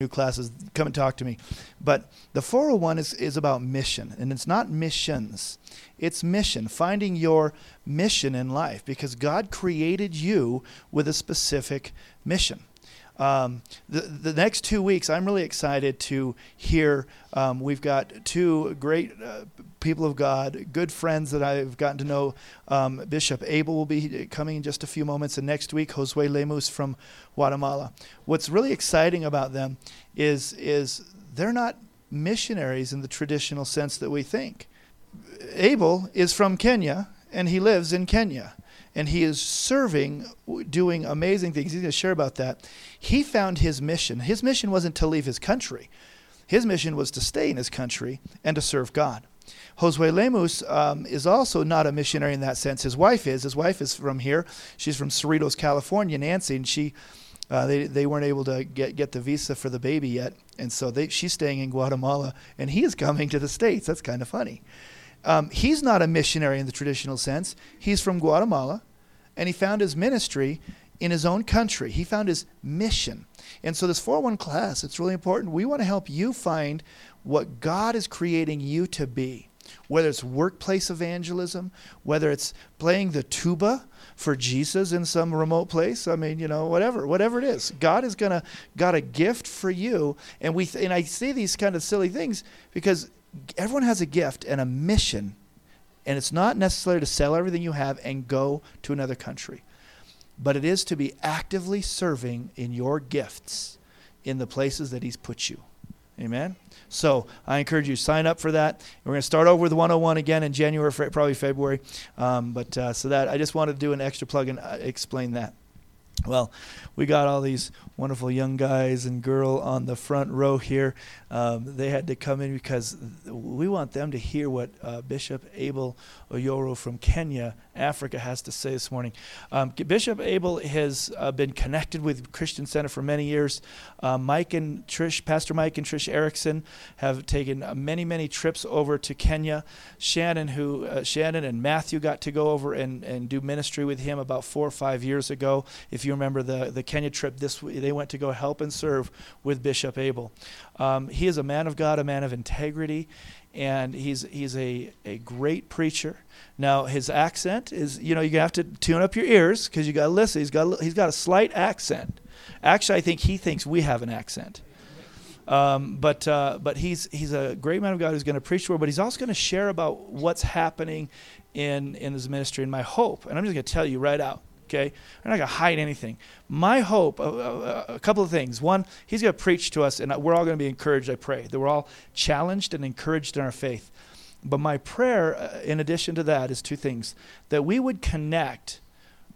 new classes, come and talk to me. But the 401 is, is about mission, and it's not missions. It's mission, finding your mission in life, because God created you with a specific mission. Um, the, the next two weeks, I'm really excited to hear. Um, we've got two great uh, people of God, good friends that I've gotten to know. Um, Bishop Abel will be coming in just a few moments, and next week, Josue Lemus from Guatemala. What's really exciting about them is is they're not missionaries in the traditional sense that we think. Abel is from Kenya, and he lives in Kenya and he is serving, doing amazing things. He's going to share about that. He found his mission. His mission wasn't to leave his country, his mission was to stay in his country and to serve God. Josue Lemus um, is also not a missionary in that sense. His wife is. His wife is from here. She's from Cerritos, California, Nancy, and she. Uh, they, they weren't able to get, get the visa for the baby yet, and so they, she's staying in Guatemala, and he is coming to the States. That's kind of funny. Um, he's not a missionary in the traditional sense. He's from Guatemala, and he found his ministry in his own country. He found his mission. And so, this 401 class, it's really important. We want to help you find what God is creating you to be, whether it's workplace evangelism, whether it's playing the tuba for Jesus in some remote place. I mean, you know, whatever, whatever it is. God is gonna got a gift for you, and we and I say these kind of silly things because everyone has a gift and a mission, and it's not necessary to sell everything you have and go to another country, but it is to be actively serving in your gifts in the places that He's put you. Amen. So I encourage you sign up for that. We're going to start over with 101 again in January, probably February. Um, but uh, so that I just wanted to do an extra plug and uh, explain that. Well, we got all these wonderful young guys and girl on the front row here. Um, they had to come in because we want them to hear what uh, Bishop Abel Oyoro from Kenya, Africa, has to say this morning. Um, Bishop Abel has uh, been connected with Christian Center for many years. Uh, Mike and Trish, Pastor Mike and Trish Erickson, have taken many, many trips over to Kenya. Shannon, who uh, Shannon and Matthew got to go over and, and do ministry with him about four or five years ago. If you remember the the Kenya trip, this they went to go help and serve with Bishop Abel. Um, he is a man of God, a man of integrity, and he's he's a, a great preacher. Now his accent is you know you have to tune up your ears because you got to listen. He's got he's got a slight accent. Actually, I think he thinks we have an accent. Um, but uh, but he's he's a great man of God who's going to preach the word, but he's also going to share about what's happening in in his ministry. And my hope, and I'm just going to tell you right out, okay? I'm not going to hide anything. My hope, uh, a couple of things. One, he's going to preach to us, and we're all going to be encouraged, I pray, that we're all challenged and encouraged in our faith. But my prayer, uh, in addition to that, is two things that we would connect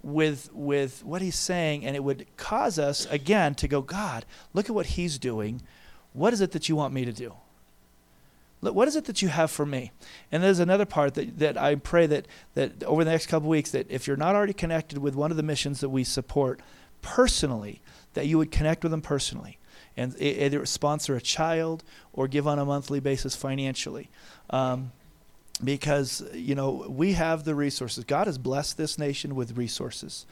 with with what he's saying and it would cause us again to go god look at what he's doing what is it that you want me to do what is it that you have for me? And there's another part that, that I pray that, that over the next couple weeks, that if you're not already connected with one of the missions that we support personally, that you would connect with them personally and either sponsor a child or give on a monthly basis financially. Um, because, you know, we have the resources. God has blessed this nation with resources.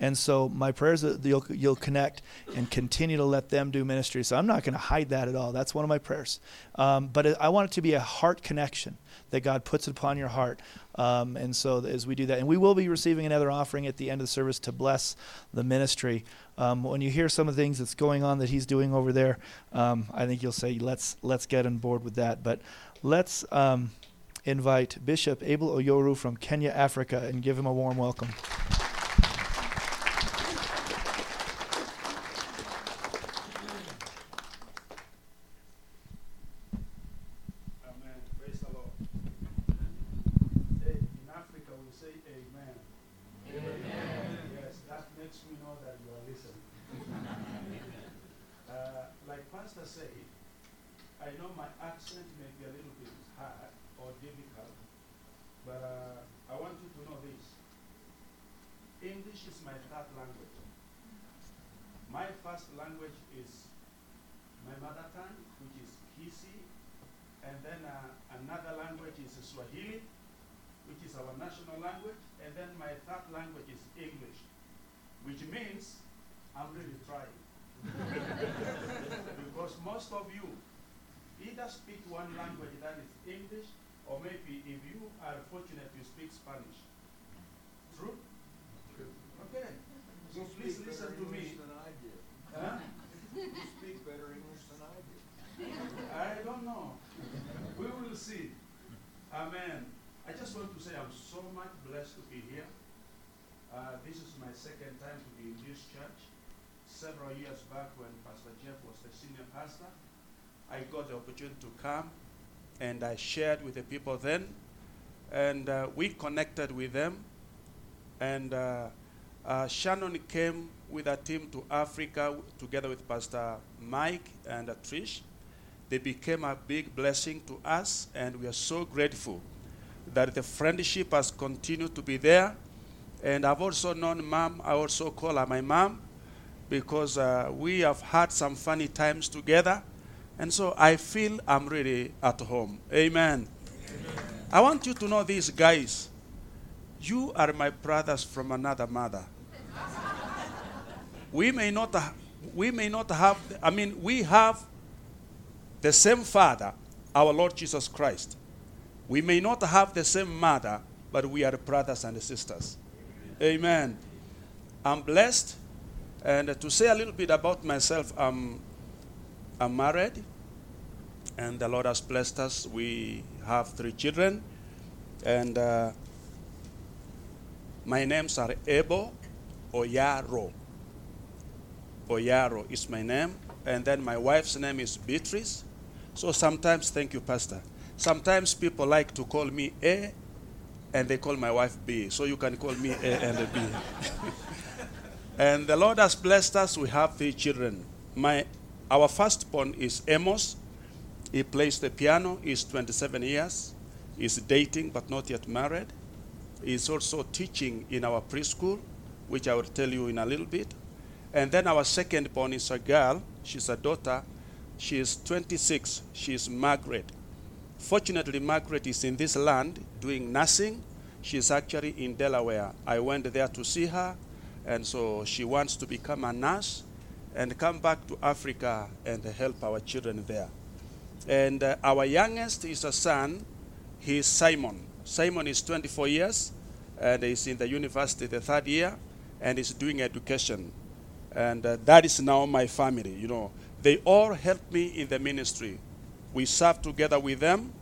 And so my prayers that you'll, you'll connect and continue to let them do ministry. So I'm not going to hide that at all. That's one of my prayers. Um, but I want it to be a heart connection that God puts it upon your heart. Um, and so as we do that, and we will be receiving another offering at the end of the service to bless the ministry. Um, when you hear some of the things that's going on that he's doing over there, um, I think you'll say, let's, let's get on board with that. But let's um, invite Bishop Abel Oyoro from Kenya, Africa, and give him a warm welcome. And I shared with the people then. And uh, we connected with them. And uh, uh, Shannon came with a team to Africa together with Pastor Mike and uh, Trish. They became a big blessing to us, and we are so grateful that the friendship has continued to be there. And I've also known mom, I also call her my mom because uh, we have had some funny times together. And so I feel I'm really at home. Amen. I want you to know this, guys. You are my brothers from another mother. we may not, we may not have. I mean, we have the same Father, our Lord Jesus Christ. We may not have the same mother, but we are brothers and sisters. Amen. I'm blessed, and to say a little bit about myself, I'm, I'm married, and the Lord has blessed us. We have three children, and uh, my names are Ebo Oyaro. Oyaro is my name, and then my wife's name is Beatrice. So sometimes, thank you, Pastor. Sometimes people like to call me A, and they call my wife B. So you can call me A and a B. and the Lord has blessed us. We have three children. My, our firstborn is Amos. He plays the piano. He's 27 years. He's dating but not yet married. He's also teaching in our preschool, which I will tell you in a little bit. And then our second born is a girl. She's a daughter. She is 26. She is Margaret. Fortunately, Margaret is in this land doing nursing. She's actually in Delaware. I went there to see her, and so she wants to become a nurse and come back to Africa and help our children there. And uh, our youngest is a son. He's Simon. Simon is 24 years, and he's in the university the third year, and he's doing education. And uh, that is now my family. You know, they all help me in the ministry. We serve together with them,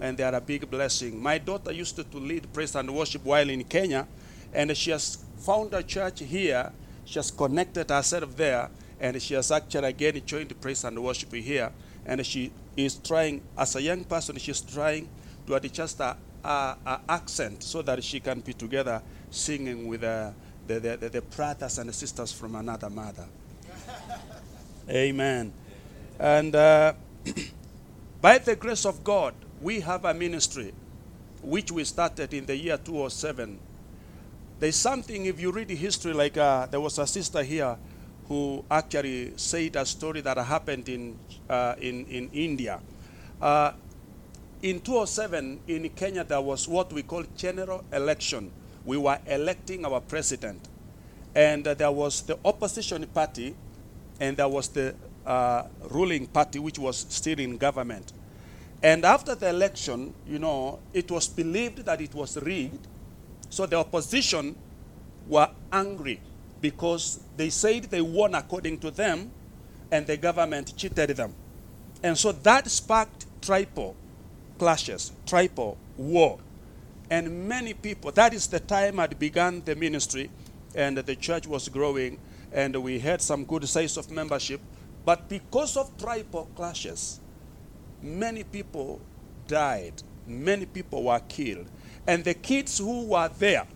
and they are a big blessing. My daughter used to, to lead praise and worship while in Kenya, and she has found a church here. She has connected herself there, and she has actually again joined the praise and worship here. And she is trying, as a young person, she's trying to adjust her, her, her accent so that she can be together singing with uh, the, the, the, the brothers and sisters from another mother. Amen. And uh, by the grace of God, we have a ministry which we started in the year 2007. There's something, if you read the history, like uh, there was a sister here who actually said a story that happened in, uh, in, in India. Uh, in 2007, in Kenya, there was what we call general election. We were electing our president. And uh, there was the opposition party, and there was the uh, ruling party, which was still in government. And after the election, you know, it was believed that it was rigged. So the opposition were angry because they said they won according to them, and the government cheated them. And so that sparked tribal clashes, tribal war. And many people, that is the time I began the ministry, and the church was growing, and we had some good size of membership. But because of tribal clashes, many people died, many people were killed. And the kids who were there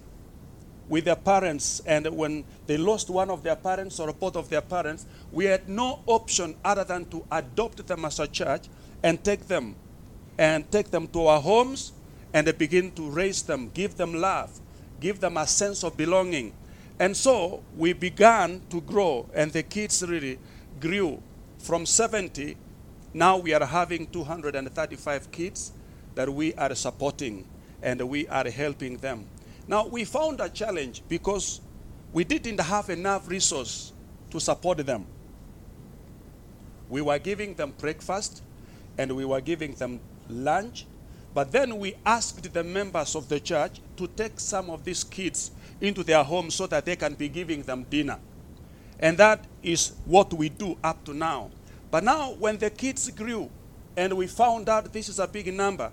with their parents, and when they lost one of their parents or both of their parents, we had no option other than to adopt them as a church and take them and take them to our homes and begin to raise them, give them love, give them a sense of belonging. And so we began to grow, and the kids really grew from 70. Now we are having 235 kids that we are supporting and we are helping them. Now we found a challenge because we didn't have enough resource to support them. We were giving them breakfast and we were giving them lunch. But then we asked the members of the church to take some of these kids into their homes so that they can be giving them dinner. And that is what we do up to now. But now, when the kids grew and we found out this is a big number,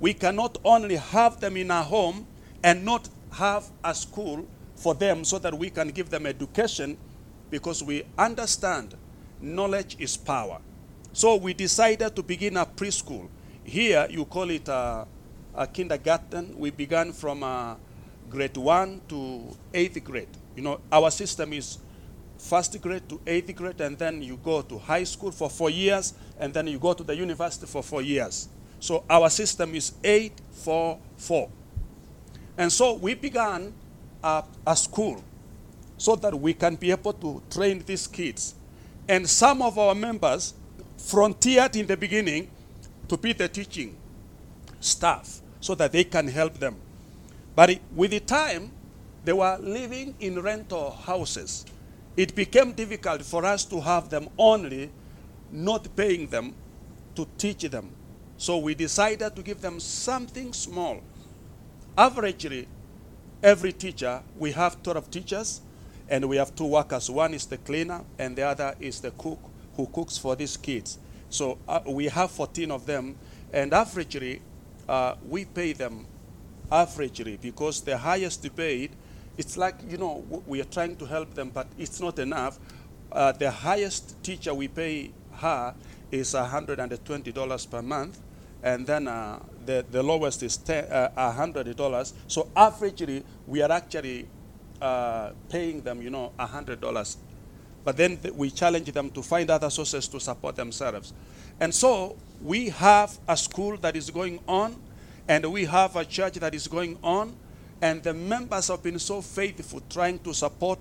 we cannot only have them in our home and not have a school for them so that we can give them education because we understand knowledge is power. So we decided to begin a preschool. Here, you call it a, a kindergarten. We began from uh, grade 1 to 8th grade. You know, our system is first grade to eighth grade, and then you go to high school for four years, and then you go to the university for four years. So our system is 844. And so we began a, a school so that we can be able to train these kids. And some of our members frontiered in the beginning to be the teaching staff so that they can help them. But it, with the time, they were living in rental houses. It became difficult for us to have them only, not paying them to teach them. So we decided to give them something small. Averagely, every teacher, we have 12 teachers, and we have two workers. One is the cleaner, and the other is the cook who cooks for these kids. So uh, we have 14 of them, and averagely, uh, we pay them averagely because the highest paid, it's like, you know, we are trying to help them, but it's not enough. Uh, the highest teacher we pay her is $120 per month, and then uh, the, the lowest is ten, uh, $100. So averagely, we are actually uh, paying them, you know, $100. But then th- we challenge them to find other sources to support themselves. And so we have a school that is going on, and we have a church that is going on, and the members have been so faithful trying to support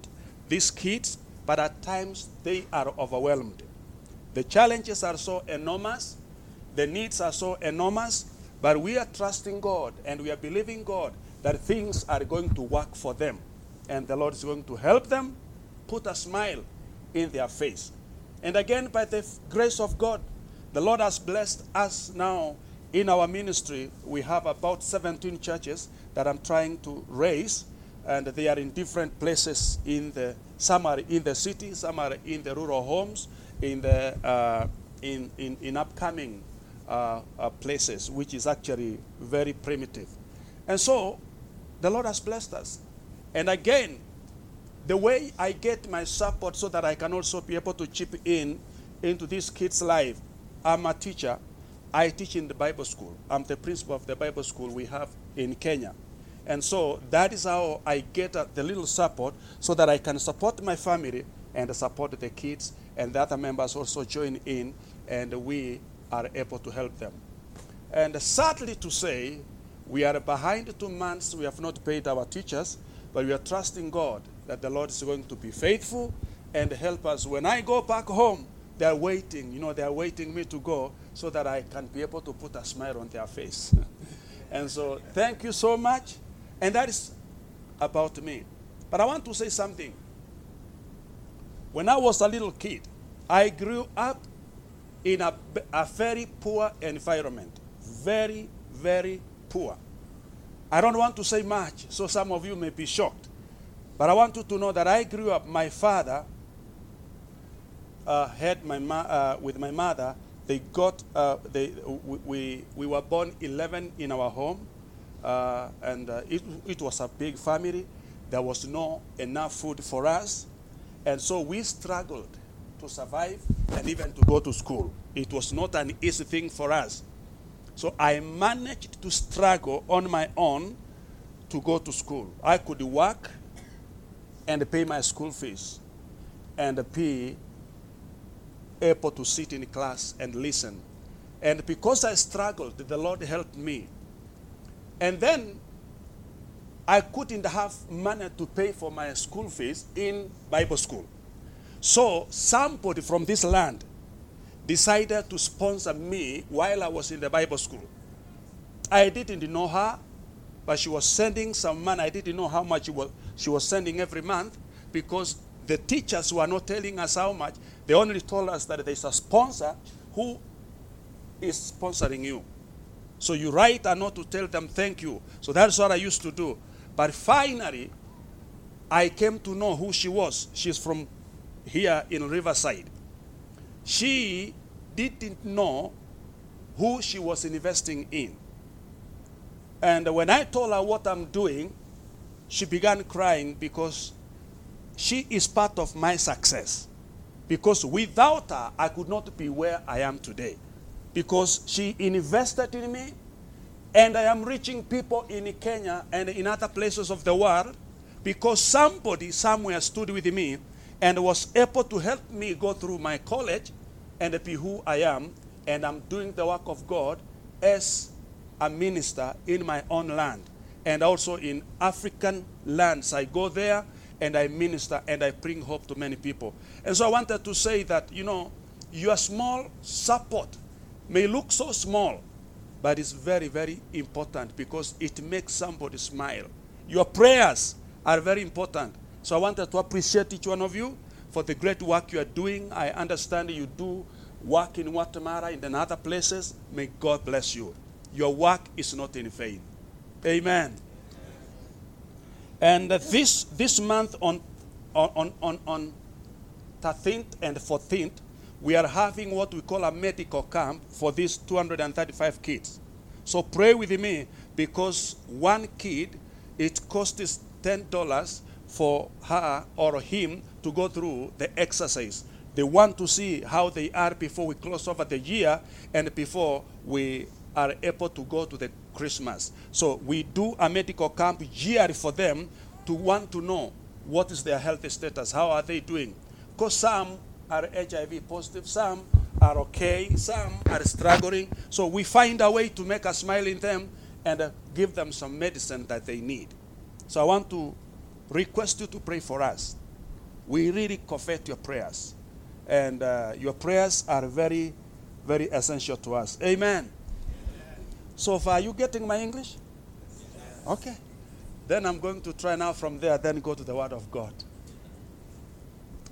these kids, but at times they are overwhelmed. The challenges are so enormous, the needs are so enormous, but we are trusting God and we are believing God that things are going to work for them. And the Lord is going to help them put a smile in their face. And again, by the grace of God, the Lord has blessed us now in our ministry. We have about 17 churches that I'm trying to raise, and they are in different places in the some are in the city, some are in the rural homes, in the uh, in, in, in upcoming uh, uh, places, which is actually very primitive. And so the Lord has blessed us. And again, the way I get my support so that I can also be able to chip in into this kid's life, I'm a teacher. I teach in the Bible school. I'm the principal of the Bible school we have in Kenya. And so that is how I get uh, the little support so that I can support my family and support the kids, and the other members also join in, and we are able to help them. And sadly to say, we are behind two months. We have not paid our teachers, but we are trusting God that the Lord is going to be faithful and help us. When I go back home, they are waiting. You know, they are waiting me to go so that I can be able to put a smile on their face. and so, thank you so much. And that is about me. But I want to say something. When I was a little kid, I grew up in a, a very poor environment. Very, very poor. I don't want to say much, so some of you may be shocked. But I want you to know that I grew up, my father uh, had my ma- uh, with my mother. They got, uh, they, we, we, we were born 11 in our home, uh, and uh, it, it was a big family. There was no enough food for us, and so we struggled to survive and even to go to school. It was not an easy thing for us. So I managed to struggle on my own to go to school. I could work and pay my school fees and be able to sit in class and listen. And because I struggled, the Lord helped me. And then I couldn't have money to pay for my school fees in Bible school. So somebody from this land decided to sponsor me while I was in the Bible school. I didn't know her, but she was sending some money. I didn't know how much she was, she was sending every month because the teachers were not telling us how much. They only told us that there's a sponsor who is sponsoring you. So you write a note to tell them thank you. So that's what I used to do. But finally, I came to know who she was. She's from here in Riverside. She didn't know who she was investing in. And when I told her what I'm doing, she began crying because she is part of my success. Because without her, I could not be where I am today. Because she invested in me, and I am reaching people in Kenya and in other places of the world because somebody somewhere stood with me and was able to help me go through my college and be who I am. And I'm doing the work of God as a minister in my own land and also in African lands. I go there and I minister and I bring hope to many people. And so I wanted to say that, you know, your small support may look so small, but it's very, very important because it makes somebody smile. Your prayers are very important. So I wanted to appreciate each one of you for the great work you are doing. I understand you do work in Guatemala and in other places. May God bless you. Your work is not in vain. Amen. And this, this month on, on, on, on 13th and 14th, we are having what we call a medical camp for these 235 kids. So pray with me because one kid, it costs $10 for her or him to go through the exercise. They want to see how they are before we close over the year and before we are able to go to the Christmas. So we do a medical camp yearly for them to want to know what is their health status, how are they doing. Because some are HIV positive, some are okay, some are struggling. So we find a way to make a smile in them and uh, give them some medicine that they need. So I want to request you to pray for us. We really covet your prayers. And uh, your prayers are very, very essential to us. Amen. So far, are you getting my English? Okay. Then I'm going to try now from there, then go to the Word of God.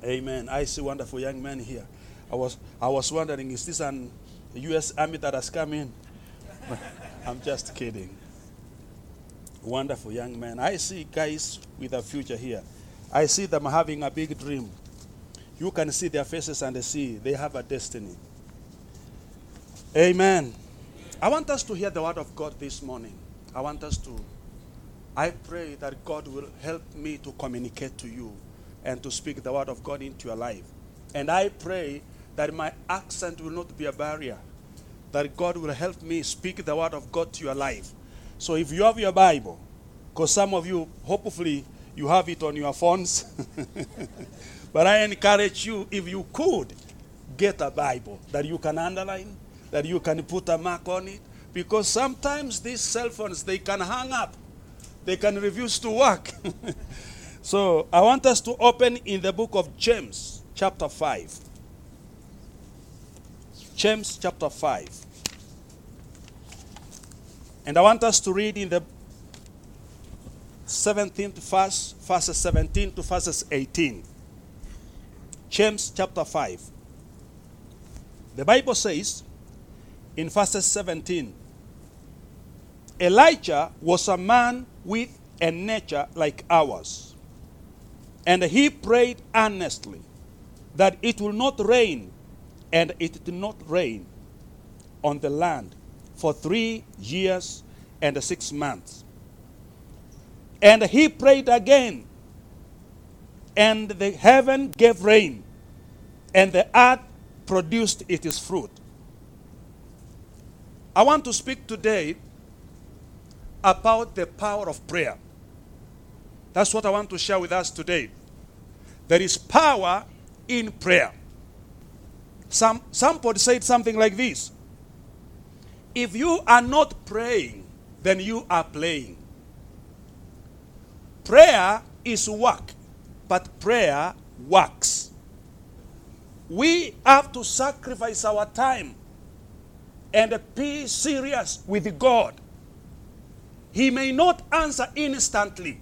Amen. I see wonderful young men here. I was, I was wondering, is this an U.S. Army that has come in? I'm just kidding. Wonderful young men. I see guys with a future here. I see them having a big dream. You can see their faces and see they have a destiny. Amen. I want us to hear the word of God this morning. I want us to, I pray that God will help me to communicate to you and to speak the word of God into your life. And I pray that my accent will not be a barrier, that God will help me speak the word of God to your life. So if you have your Bible, because some of you, hopefully, you have it on your phones. but I encourage you, if you could, get a Bible that you can underline, that you can put a mark on it. Because sometimes these cell phones, they can hang up. They can refuse to work. so I want us to open in the book of James, chapter 5. James, chapter 5. And I want us to read in the 17th verse, verses 17 to verses 18. James chapter 5. The Bible says in verses 17 Elijah was a man with a nature like ours, and he prayed earnestly that it will not rain, and it did not rain on the land for three years and six months. And he prayed again, and the heaven gave rain, and the earth produced its fruit. I want to speak today about the power of prayer. That's what I want to share with us today. There is power in prayer. Some somebody said something like this. If you are not praying, then you are playing. Prayer is work, but prayer works. We have to sacrifice our time and be serious with God. He may not answer instantly,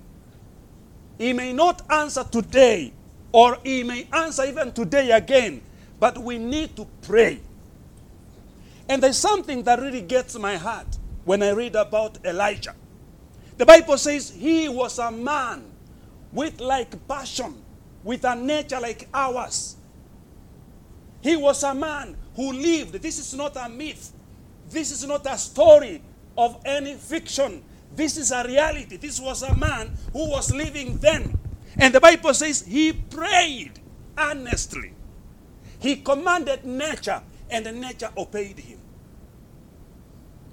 He may not answer today, Or he may answer even today again. But we need to pray. And there's something that really gets my heart when I read about Elijah. The Bible says he was a man with like passion, with a nature like ours. He was a man who lived. This is not a myth. This is not a story of any fiction. This is a reality. This was a man who was living then. And the Bible says he prayed earnestly. He commanded nature, and nature obeyed him.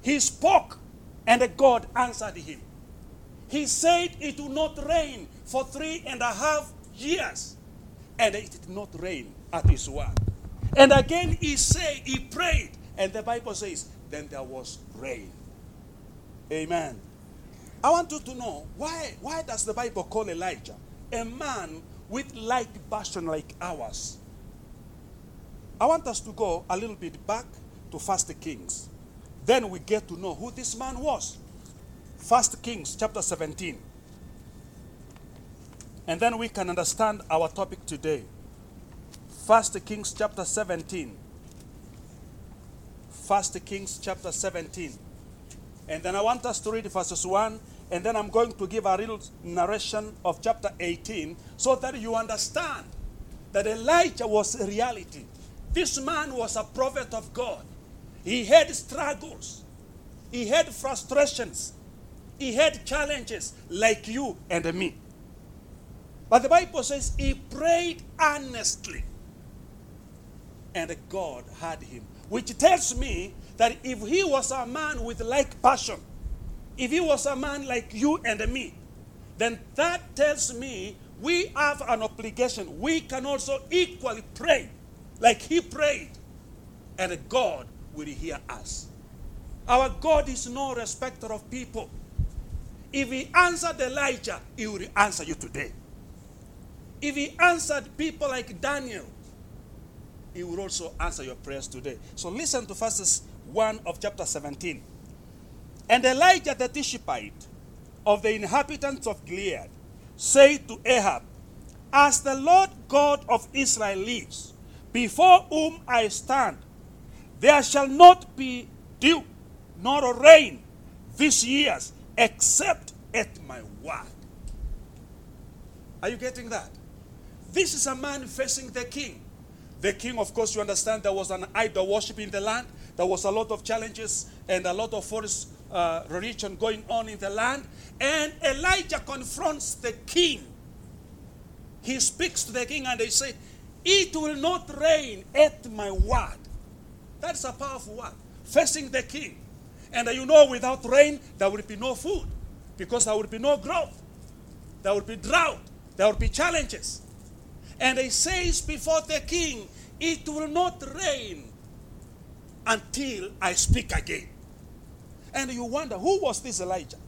He spoke, and God answered him. He said it will not rain for three and a half years, and it did not rain at his word. And again he said, he prayed, and the Bible says, then there was rain. Amen. I want you to know why, why does the Bible call Elijah a man with like passion like ours? I want us to go a little bit back to First Kings. Then we get to know who this man was. First Kings chapter 17. And then we can understand our topic today. First Kings chapter 17. First Kings chapter 17. And then I want us to read verses 1, and then I'm going to give a little narration of chapter 18 so that you understand that Elijah was a reality. This man was a prophet of God. He had struggles, he had frustrations, he had challenges like you and me. But the Bible says he prayed earnestly, and God heard him, which tells me that if he was a man with like passion, if he was a man like you and me, then that tells me we have an obligation. We can also equally pray like he prayed, and God will hear us. Our God is no respecter of people. If he answered Elijah, he will answer you today. If he answered people like Daniel, he will also answer your prayers today. So listen to verses 1 of chapter 17. And Elijah the Tishbite of the inhabitants of Gilead said to Ahab, As the Lord God of Israel lives, before whom I stand, there shall not be dew nor rain these years except at my word. Are you getting that? This is a man facing the king. The king, of course, you understand there was an idol worship in the land. There was a lot of challenges and a lot of forest uh, religion going on in the land. And Elijah confronts the king. He speaks to the king and they say, It will not rain at my word. That's a powerful word. Facing the king. And you know, without rain, there will be no food because there will be no growth. There will be drought. There will be challenges. And he says before the king, It will not rain until I speak again. And you wonder, who was this Elijah?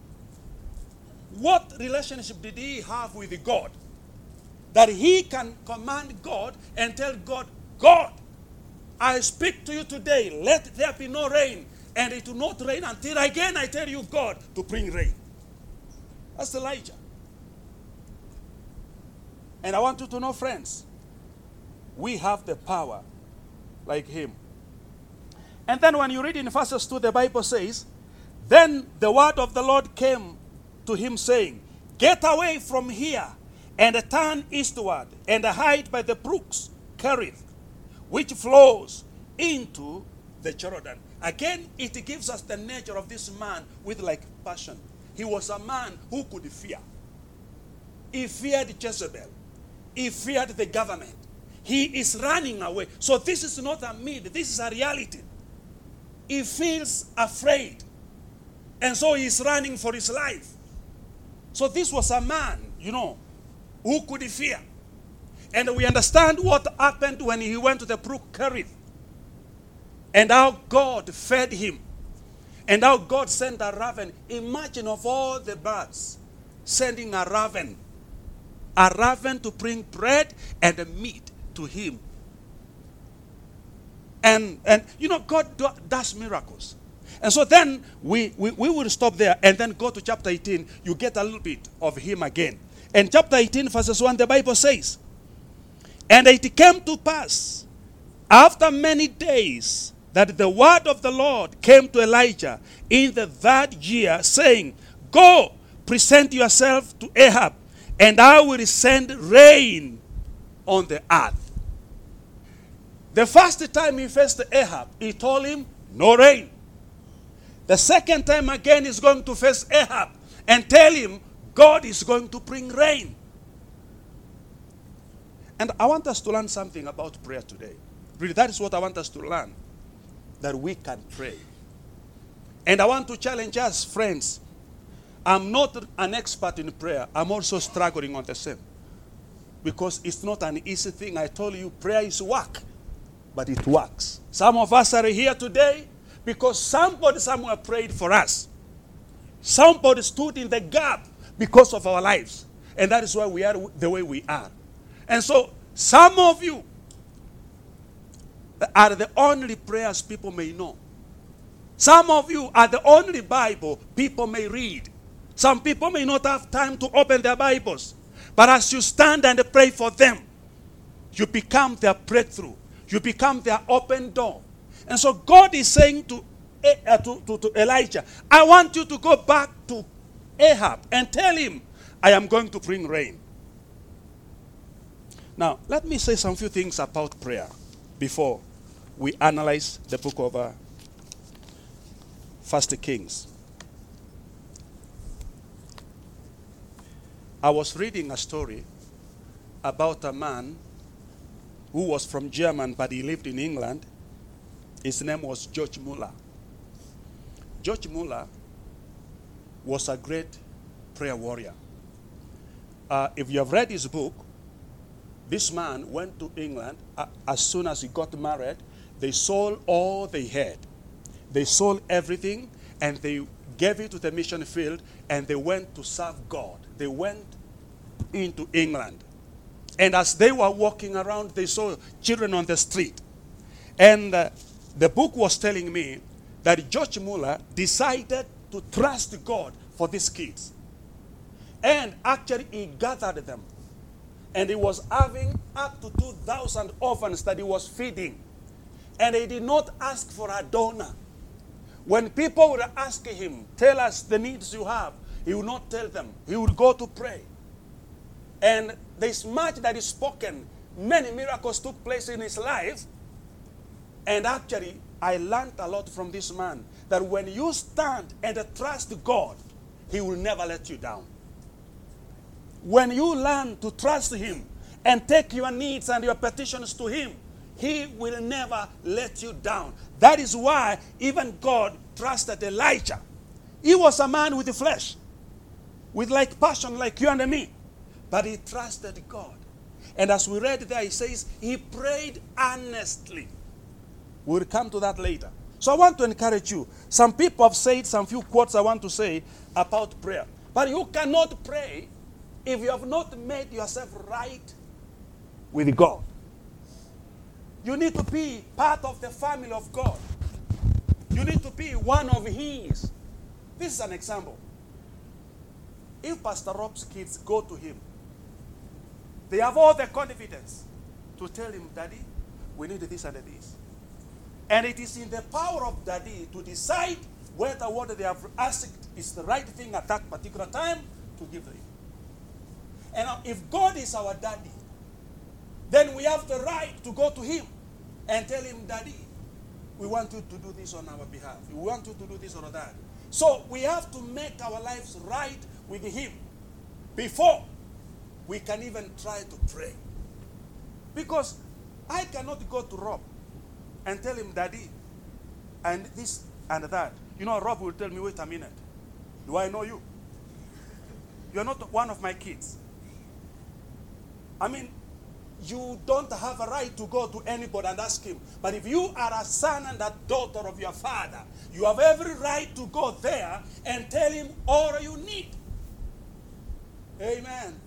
What relationship did he have with God? That he can command God and tell God, God, I speak to you today, let there be no rain. And it will not rain until again I tell you, God, to bring rain. That's Elijah. And I want you to know, friends, we have the power like him. And then when you read in verses 2, the Bible says, Then the word of the Lord came to him, saying, Get away from here and turn eastward and hide by the brooks Kerith, which flows into the Jordan. Again, it gives us the nature of this man with like passion. He was a man who could fear. He feared Jezebel. He feared the government. He is running away. So this is not a myth, this is a reality. He feels afraid. And so he's running for his life. So this was a man, you know, who could fear. And we understand what happened when he went to the brook Kerith. And how God fed him. And how God sent a raven. Imagine of all the birds sending a raven. A raven to bring bread and meat to him. And, and you know, God do, does miracles. And so then we, we, we will stop there and then go to chapter 18. You get a little bit of him again. And chapter 18, verses 1, the Bible says, And it came to pass after many days that the word of the Lord came to Elijah in the third year, saying, Go, present yourself to Ahab, and I will send rain on the earth. The first time he faced Ahab, he told him, No rain. The second time again, he's going to face Ahab and tell him, God is going to bring rain. And I want us to learn something about prayer today. Really, that is what I want us to learn that we can pray. And I want to challenge us, friends. I'm not an expert in prayer, I'm also struggling on the same. Because it's not an easy thing. I told you, prayer is work, but it works. Some of us are here today because somebody somewhere prayed for us. Somebody stood in the gap because of our lives. And that is why we are the way we are. And so, some of you are the only prayers people may know. Some of you are the only Bible people may read. Some people may not have time to open their Bibles. But as you stand and pray for them, you become their breakthrough. You become their open door. And so God is saying to, uh, to, to, to Elijah, I want you to go back to Ahab and tell him, I am going to bring rain. Now, let me say some few things about prayer before we analyze the book of uh, First Kings. I was reading a story about a man who was from German but he lived in England. His name was George Muller. George Muller was a great prayer warrior. Uh, if you have read his book, this man went to England as soon as he got married. They sold all they had. They sold everything and they gave it to the mission field and they went to serve God. They went into England. And as they were walking around, they saw children on the street. And uh, the book was telling me that George Muller decided to trust God for these kids. And actually, he gathered them. And he was having up to 2,000 orphans that he was feeding. And he did not ask for a donor. When people would ask him, Tell us the needs you have, he would not tell them. He would go to pray. And this much that is spoken. Many miracles took place in his life. And actually, I learned a lot from this man that when you stand and trust God, he will never let you down. When you learn to trust him and take your needs and your petitions to him, he will never let you down. That is why even God trusted Elijah. He was a man with the flesh, with like passion like you and me. But he trusted God. And as we read there, he says he prayed earnestly. We'll come to that later. So I want to encourage you. Some people have said some few quotes I want to say about prayer. But you cannot pray if you have not made yourself right with God. You need to be part of the family of God. You need to be one of His. This is an example. If Pastor Rob's kids go to him, they have all the confidence to tell him, Daddy, we need this and this. And it is in the power of Daddy to decide whether what they have asked is the right thing at that particular time to give them. And if God is our daddy, then we have the right to go to him and tell him, Daddy, we want you to do this on our behalf. We want you to do this or that. So we have to make our lives right with him before we can even try to pray. Because I cannot go to Rob and tell him, Daddy, and this and that. You know, Rob will tell me, wait a minute. Do I know you? You're not one of my kids. I mean, you don't have a right to go to anybody and ask him. But if you are a son and a daughter of your father, you have every right to go there and tell him all you need. Amen.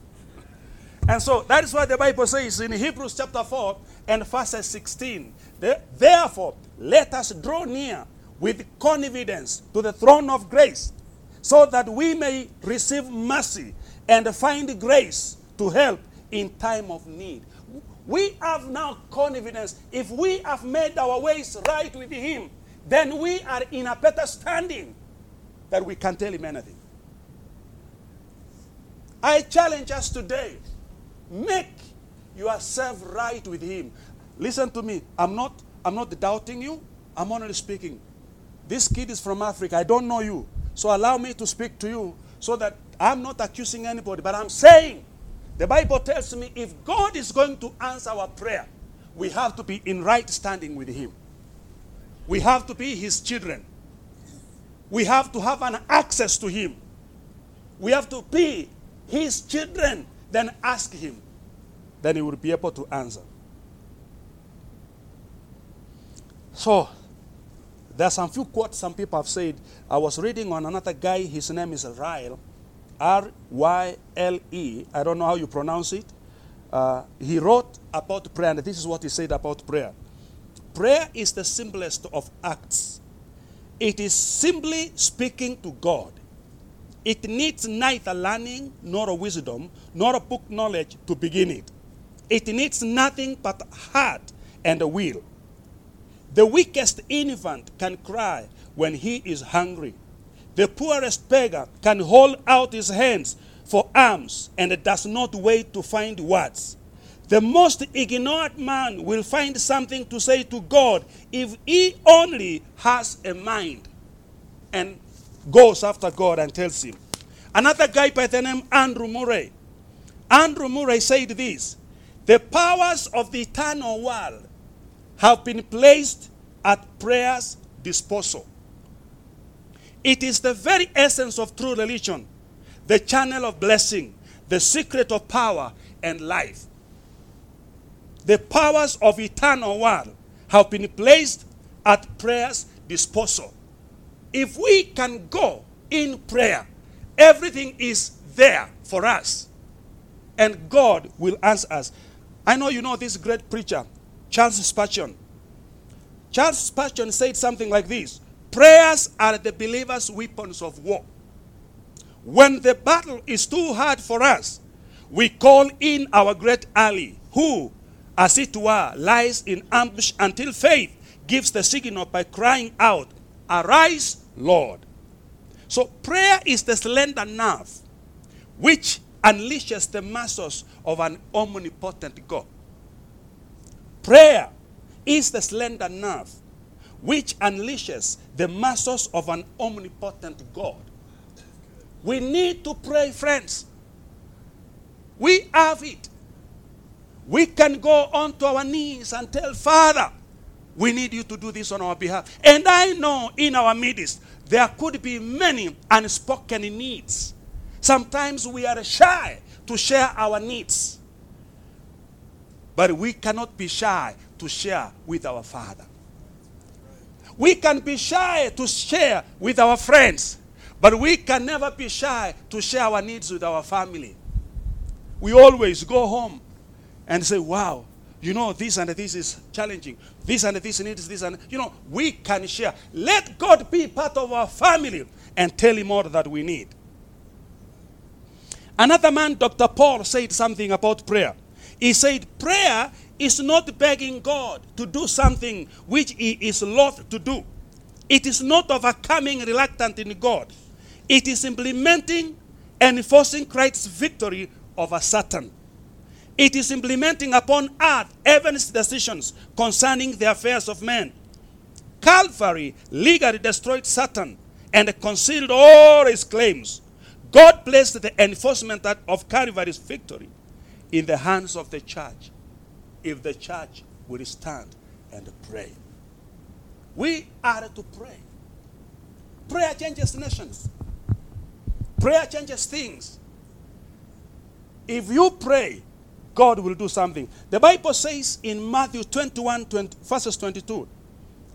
And so that is what the Bible says in Hebrews chapter 4 and verse 16. Therefore, let us draw near with confidence to the throne of grace, so that we may receive mercy and find grace to help in time of need. we have now confidence. If we have made our ways right with Him, then we are in a better standing that we can tell Him anything. I challenge us today make yourself right with Him. Listen to me. I'm not, I'm not doubting you, I'm only speaking. This kid is from Africa. I don't know you. So allow me to speak to you so that I'm not accusing anybody, but I'm saying the Bible tells me if God is going to answer our prayer, we have to be in right standing with Him. We have to be His children. We have to have an access to Him. We have to be His children. Then ask Him. Then He will be able to answer. So, there's some few quotes some people have said. I was reading on another guy, his name is Ryle, R Y L E. I don't know how you pronounce it. Uh, he wrote about prayer, and this is what he said about prayer. Prayer is the simplest of acts. It is simply speaking to God. It needs neither learning nor a wisdom nor a book knowledge to begin it. It needs nothing but heart and a will. The weakest infant can cry when he is hungry. The poorest beggar can hold out his hands for alms and does not wait to find words. The most ignorant man will find something to say to God if he only has a mind and goes after God and tells him. Another guy by the name Andrew Murray. Andrew Murray said this The powers of the eternal world have been placed at prayer's disposal. It is the very essence of true religion, the channel of blessing, the secret of power and life. The powers of eternal world have been placed at prayer's disposal. If we can go in prayer, everything is there for us. And God will answer us. I know you know this great preacher, Charles Spurgeon. Charles Spurgeon said something like this Prayers are the believer's weapons of war. When the battle is too hard for us, we call in our great ally, who, as it were, lies in ambush until faith gives the signal by crying out, Arise, Lord. So, prayer is the slender nerve which unleashes the muscles of an omnipotent God. Prayer is the slender nerve which unleashes the muscles of an omnipotent God. We need to pray, friends. We have it. We can go onto our knees and tell Father, we need you to do this on our behalf. And I know in our midst there could be many unspoken needs. Sometimes we are shy to share our needs. But we cannot be shy to share with our Father. We can be shy to share with our friends, but we can never be shy to share our needs with our family. We always go home and say, Wow, you know, this and this is challenging. This and this needs this and you know, we can share. Let God be part of our family and tell him all that we need. Another man, Dr. Paul, said something about prayer. He said, Prayer is not begging God to do something which he is loath to do. It is not overcoming reluctant in God. It is implementing and enforcing Christ's victory over Satan. It is implementing upon earth heaven's decisions concerning the affairs of men. Calvary legally destroyed Satan and concealed all his claims. God placed the enforcement of Calvary's victory in the hands of the church if the church will stand and pray. We are to pray. Prayer changes nations. Prayer changes things. If you pray, God will do something. The Bible says in Matthew 21, 20, verses 22,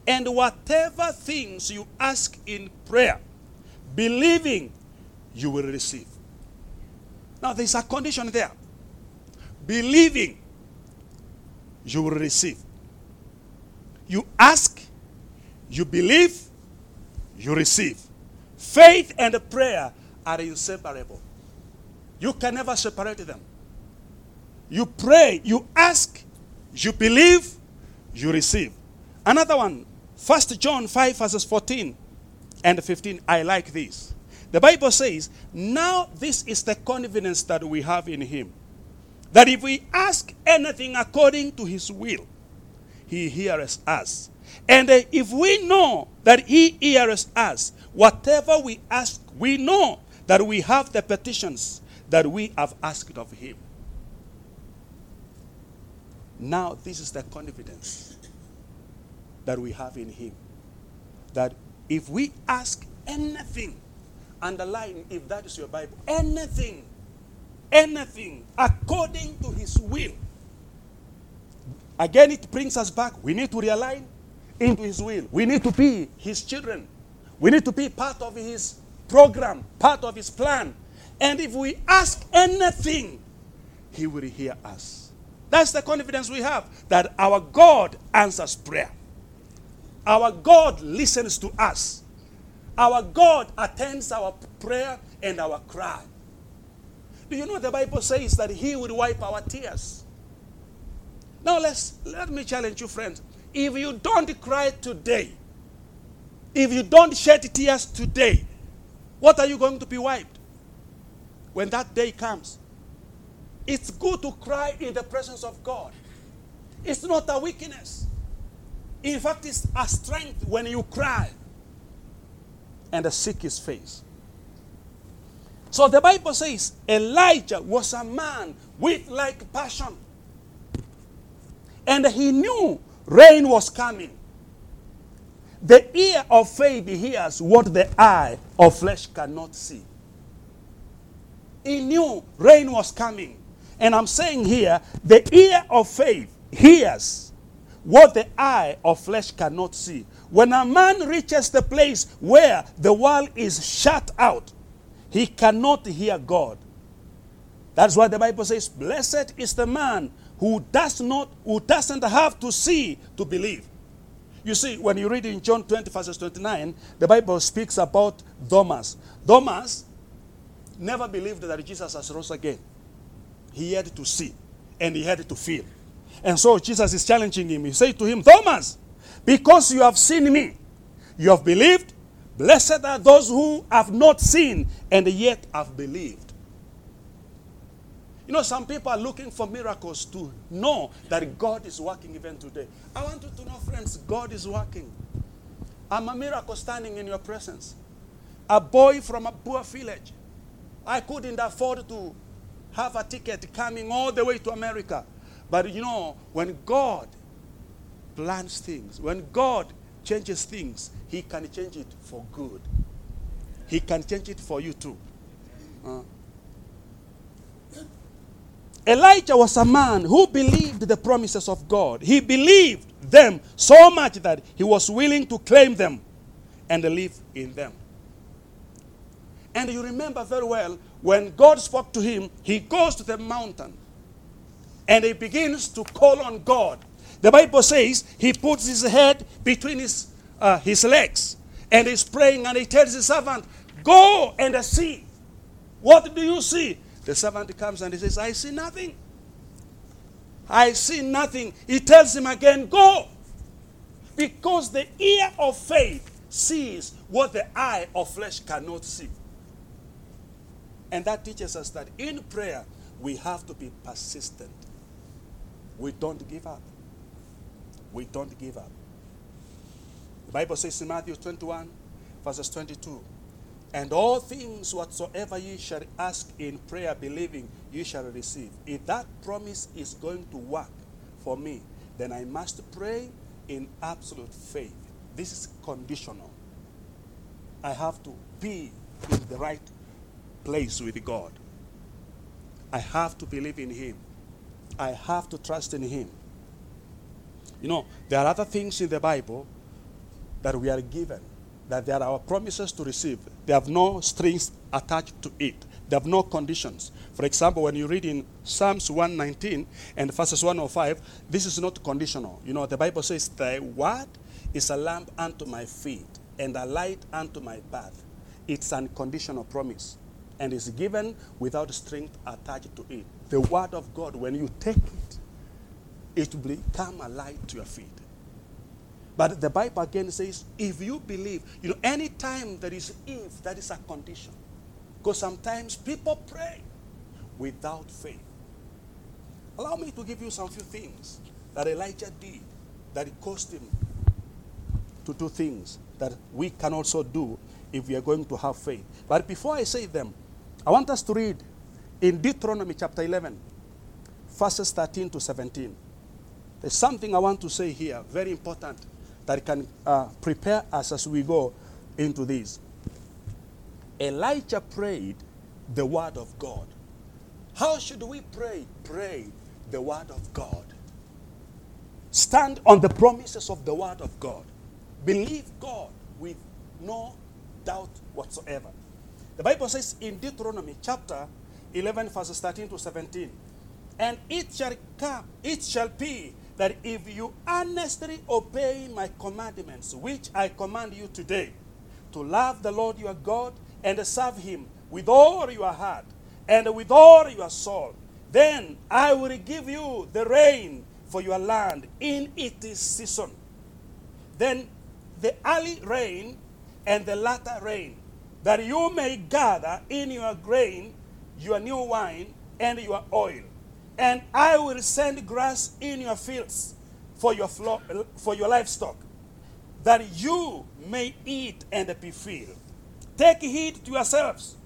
and whatever things you ask in prayer, believing, you will receive. Now, there's a condition there. Believing you will receive. You ask, you believe, you receive. Faith and prayer are inseparable. You can never separate them. You pray, you ask, You believe, you receive. Another one, 1 John 5, verses 14 and 15. I like this. The Bible says, Now this is the confidence that we have in Him. That if we ask anything according to His will, He hears us. And uh, if we know that He hears us, whatever we ask, we know that we have the petitions that we have asked of Him. Now, this is the confidence that we have in Him. That if we ask anything, underline if that is your Bible, anything, anything according to His will. Again, it brings us back. We need to realign into His will. We need to be His children. We need to be part of His program, part of His plan. And if we ask anything, He will hear us. That's the confidence we have that our God answers prayer. Our God listens to us. Our God attends our prayer and our cry. Do you know the Bible says that He will wipe our tears? Now let's let me challenge you, friends. If you don't cry today, if you don't shed tears today, what are you going to be wiped when that day comes? It's good to cry in the presence of God. It's not a weakness. In fact, it's a strength when you cry and seek his face. So the Bible says Elijah was a man with like passion. And he knew rain was coming. The ear of faith hears what the eye of flesh cannot see. He knew rain was coming. And I'm saying here, the ear of faith hears what the eye of flesh cannot see. When a man reaches the place where the world is shut out, he cannot hear God. That's why the Bible says, Blessed is the man who does not, who doesn't have to see to believe. You see, when you read in John 20, verses 29, the Bible speaks about Thomas. Thomas never believed that Jesus has rose again. He had to see and he had to feel. And so Jesus is challenging him. He said to him, Thomas, because you have seen me, you have believed. Blessed are those who have not seen and yet have believed. You know, some people are looking for miracles to know that God is working even today. I want you to know, friends, God is working. I'm a miracle standing in your presence. A boy from a poor village. I couldn't afford to have a ticket coming all the way to America. But you know, when God plans things, when God changes things, He can change it for good. He can change it for you too. Uh, Elijah was a man who believed the promises of God. He believed them so much that he was willing to claim them and live in them. And you remember very well when God spoke to him, he goes to the mountain and he begins to call on God. The Bible says he puts his head between his, uh, his legs and he's praying and he tells his servant, Go and see. What do you see? The servant comes and he says, I see nothing. I see nothing. He tells him again, Go. Because the ear of faith sees what the eye of flesh cannot see. And that teaches us that in prayer, we have to be persistent. We don't give up. We don't give up. Bible says in Matthew 21, verses 22 And all things whatsoever ye shall ask in prayer, believing, ye shall receive. If that promise is going to work for me, then I must pray in absolute faith. This is conditional. I have to be in the right place with God. I have to believe in Him. I have to trust in Him. You know, there are other things in the Bible that we are given, that there are our promises to receive. They have no strings attached to it, they have no conditions. For example, when you read in Psalms 119 and verses 105, this is not conditional. You know, the Bible says, Thy word is a lamp unto my feet and a light unto my path. It's an unconditional promise and is given without strength attached to it. The word of God, when you take it, it will become a light to your feet. But the Bible again says, if you believe, you know, anytime there is if, that is a condition. Because sometimes people pray without faith. Allow me to give you some few things that Elijah did that it cost him to do things that we can also do if we are going to have faith. But before I say them, I want us to read in Deuteronomy chapter 11, verses 13 to 17. There's something I want to say here, very important, that can uh, prepare us as we go into this. Elijah prayed the word of God. How should we pray? Pray the word of God. Stand on the promises of the word of God. Believe God with no doubt whatsoever. The Bible says in Deuteronomy chapter 11, verses 13 to 17, and it shall come, it shall be that if you earnestly obey my commandments, which I command you today, to love the Lord your God and serve him with all your heart and with all your soul, then I will give you the rain for your land in its season. Then the early rain and the latter rain, that you may gather in your grain, your new wine, and your oil. And I will send grass in your fields for your, flo- for your livestock, that you may eat and be filled. Take heed to yourselves,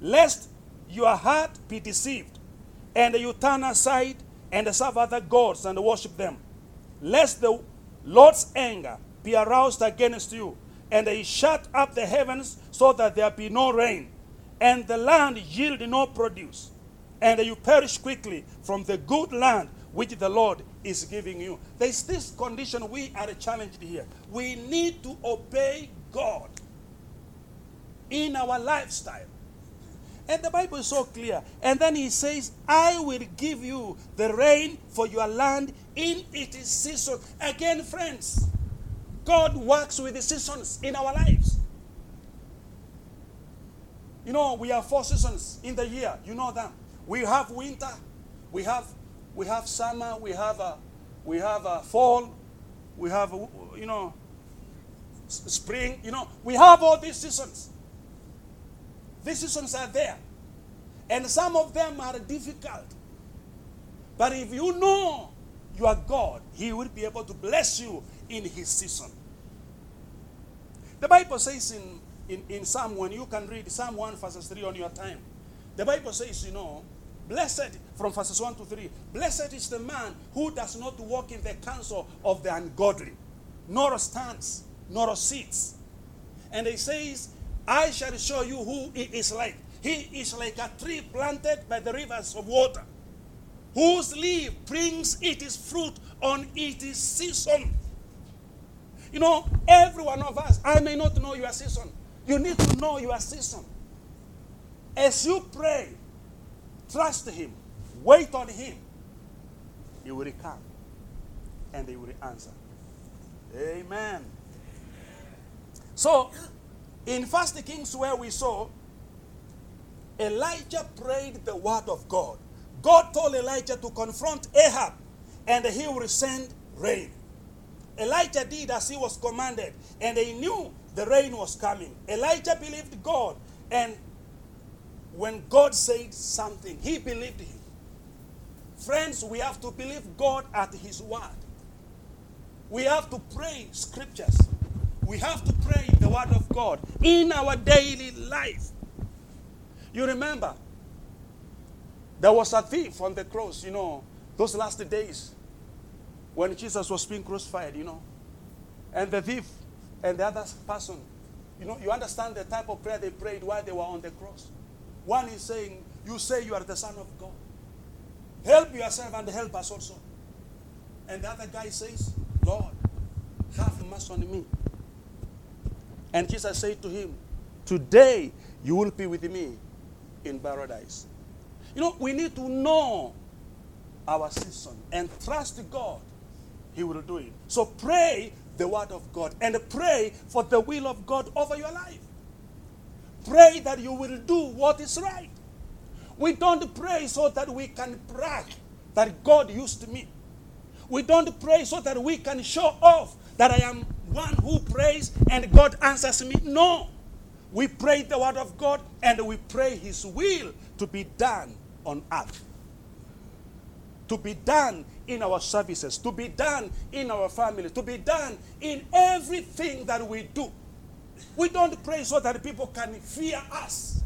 lest your heart be deceived, and you turn aside and serve other gods and worship them, lest the Lord's anger be aroused against you, and he shut up the heavens so that there be no rain, and the land yield no produce, and you perish quickly from the good land which the Lord is giving you. There's this condition we are challenged here. We need to obey God in our lifestyle. And the Bible is so clear. And then he says, I will give you the rain for your land in its season. Again, friends, God works with the seasons in our lives. You know, we have four seasons in the year. You know them. We have winter, we have we have summer, we have a we have a fall, we have a, you know spring. You know, we have all these seasons. These seasons are there, and some of them are difficult. But if you know you are God, He will be able to bless you in His season. The Bible says in, in, in Psalm 1, you can read Psalm 1, verses 3 on your time. The Bible says, you know, blessed, from verses 1 to 3, blessed is the man who does not walk in the counsel of the ungodly, nor stands, nor sits. And he says, I shall show you who he is like. He is like a tree planted by the rivers of water, whose leaf brings its fruit on its season. You know, every one of us, I may not know your season. You need to know your season. As you pray, trust Him, wait on Him, He will come and He will answer. Amen. So, in First Kings, where we saw Elijah prayed the word of God. God told Elijah to confront Ahab and he will send rain. Elijah did as he was commanded, and he knew the rain was coming. Elijah believed God, and when God said something, he believed him. Friends, we have to believe God at his word. We have to pray scriptures. We have to pray the word of God in our daily life. You remember, there was a thief on the cross, you know, those last days when Jesus was being crucified, you know. And the thief and the other person, you know, you understand the type of prayer they prayed while they were on the cross. One is saying, You say you are the Son of God. Help yourself and help us also. And the other guy says, Lord, have mercy on me. And Jesus said to him, Today you will be with me in paradise. You know, we need to know our season and trust God. He will do it. So pray the word of God and pray for the will of God over your life. Pray that you will do what is right. We don't pray so that we can brag that God used me. We don't pray so that we can show off that I am one who prays and God answers me. No. We pray the word of God and we pray his will to be done on earth. To be done in our services, to be done in our family, to be done in everything that we do. We don't pray so that people can fear us.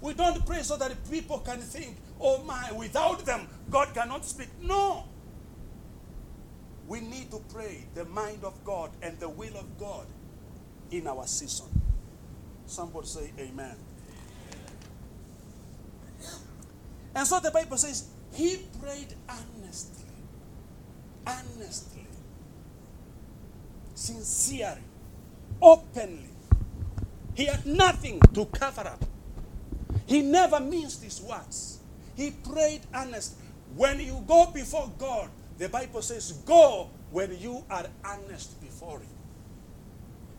We don't pray so that people can think, oh my, without them, God cannot speak. No. We need to pray the mind of God and the will of God in our season. Somebody say amen. And so the Bible says, he prayed earnestly, earnestly, sincerely, openly. He had nothing to cover up. He never minced his words. He prayed earnestly. When you go before God, the Bible says, go when you are honest before Him.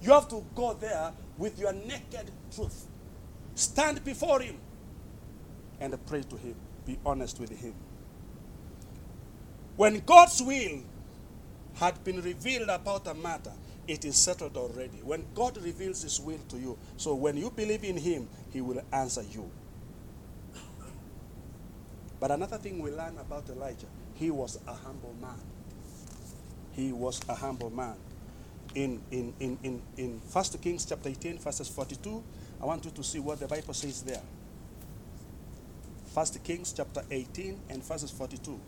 You have to go there with your naked truth. Stand before Him and pray to Him. Be honest with Him. When God's will had been revealed about a matter, it is settled already. When God reveals His will to you, so when you believe in Him, He will answer you. But another thing we learn about Elijah, he was a humble man. He was a humble man. In, in, in, in, in 1 Kings chapter 18, verses 42, I want you to see what the Bible says there. 1 Kings chapter 18 and verses 42.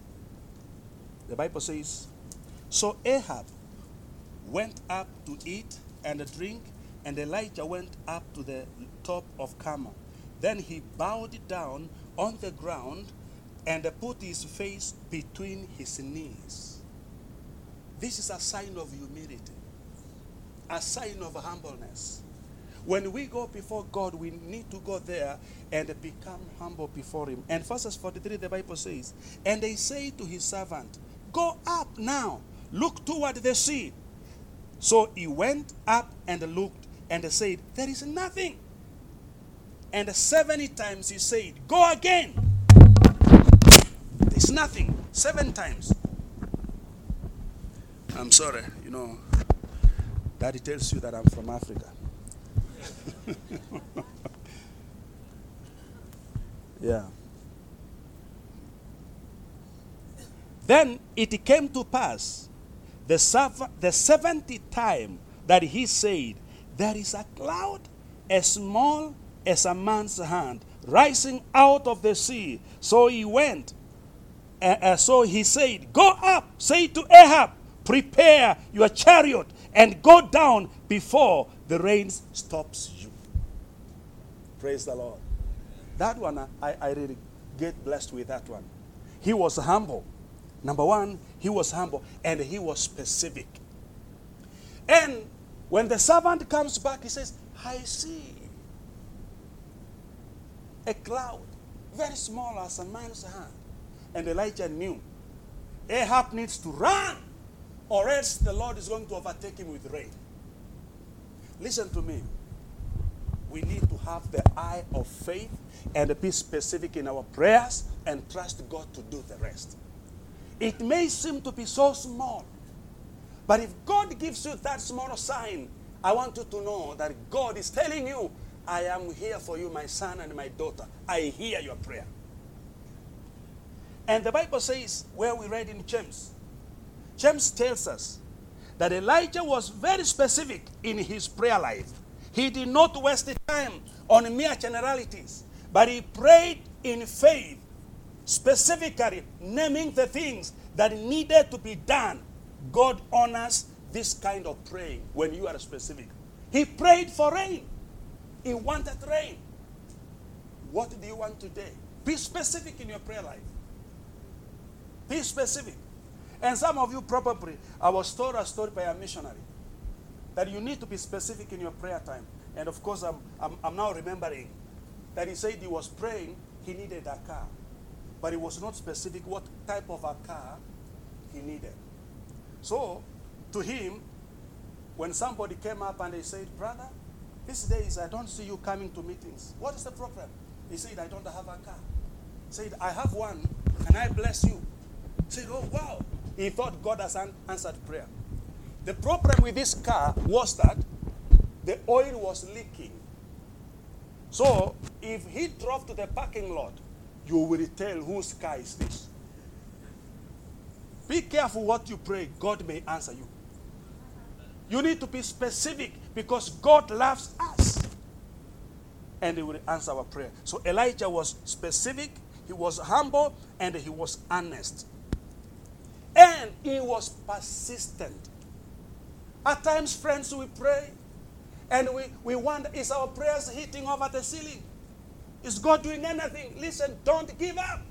The Bible says, So Ahab went up to eat and drink, and Elijah went up to the top of Carmel. Then he bowed down on the ground and put his face between his knees. This is a sign of humility, a sign of humbleness. When we go before God, we need to go there and become humble before Him. And verses 43, the Bible says, And they say to his servant, Go up now, look toward the sea. So he went up and looked and said, There is nothing. And 70 times he said, Go again. There's nothing. Seven times. I'm sorry, you know, daddy tells you that I'm from Africa. yeah. Then it came to pass the, the 70th time that he said, There is a cloud as small as a man's hand rising out of the sea. So he went. Uh, uh, so he said, Go up, say to Ahab, prepare your chariot and go down before the rain stops you. Praise the Lord. That one, I, I really get blessed with that one. He was humble. Number one, he was humble and he was specific. And when the servant comes back, he says, I see a cloud, very small as a man's hand. And Elijah knew Ahab needs to run, or else the Lord is going to overtake him with rain. Listen to me. We need to have the eye of faith and be specific in our prayers and trust God to do the rest. It may seem to be so small, but if God gives you that small sign, I want you to know that God is telling you, I am here for you, my son and my daughter. I hear your prayer. And the Bible says, where we read in James, James tells us that Elijah was very specific in his prayer life. He did not waste time on mere generalities, but he prayed in faith, specifically naming the things that needed to be done. God honors this kind of praying when you are specific. He prayed for rain. He wanted rain. What do you want today? Be specific in your prayer life. Be specific. And some of you probably, I was told a story by a missionary that you need to be specific in your prayer time. And of course, I'm, I'm, I'm now remembering that he said he was praying, he needed a car. But it was not specific what type of a car he needed. So, to him, when somebody came up and they said, Brother, these days I don't see you coming to meetings. What is the problem? He said, I don't have a car. He said, I have one. Can I bless you? said, Oh, wow. He thought God has an- answered prayer. The problem with this car was that the oil was leaking. So if he drove to the parking lot, you will tell whose car is this. Be careful what you pray, God may answer you. You need to be specific because God loves us and He will answer our prayer. So Elijah was specific, he was humble, and he was honest. And he was persistent. At times, friends, we pray and we, we wonder is our prayers hitting over the ceiling? Is God doing anything? Listen, don't give up.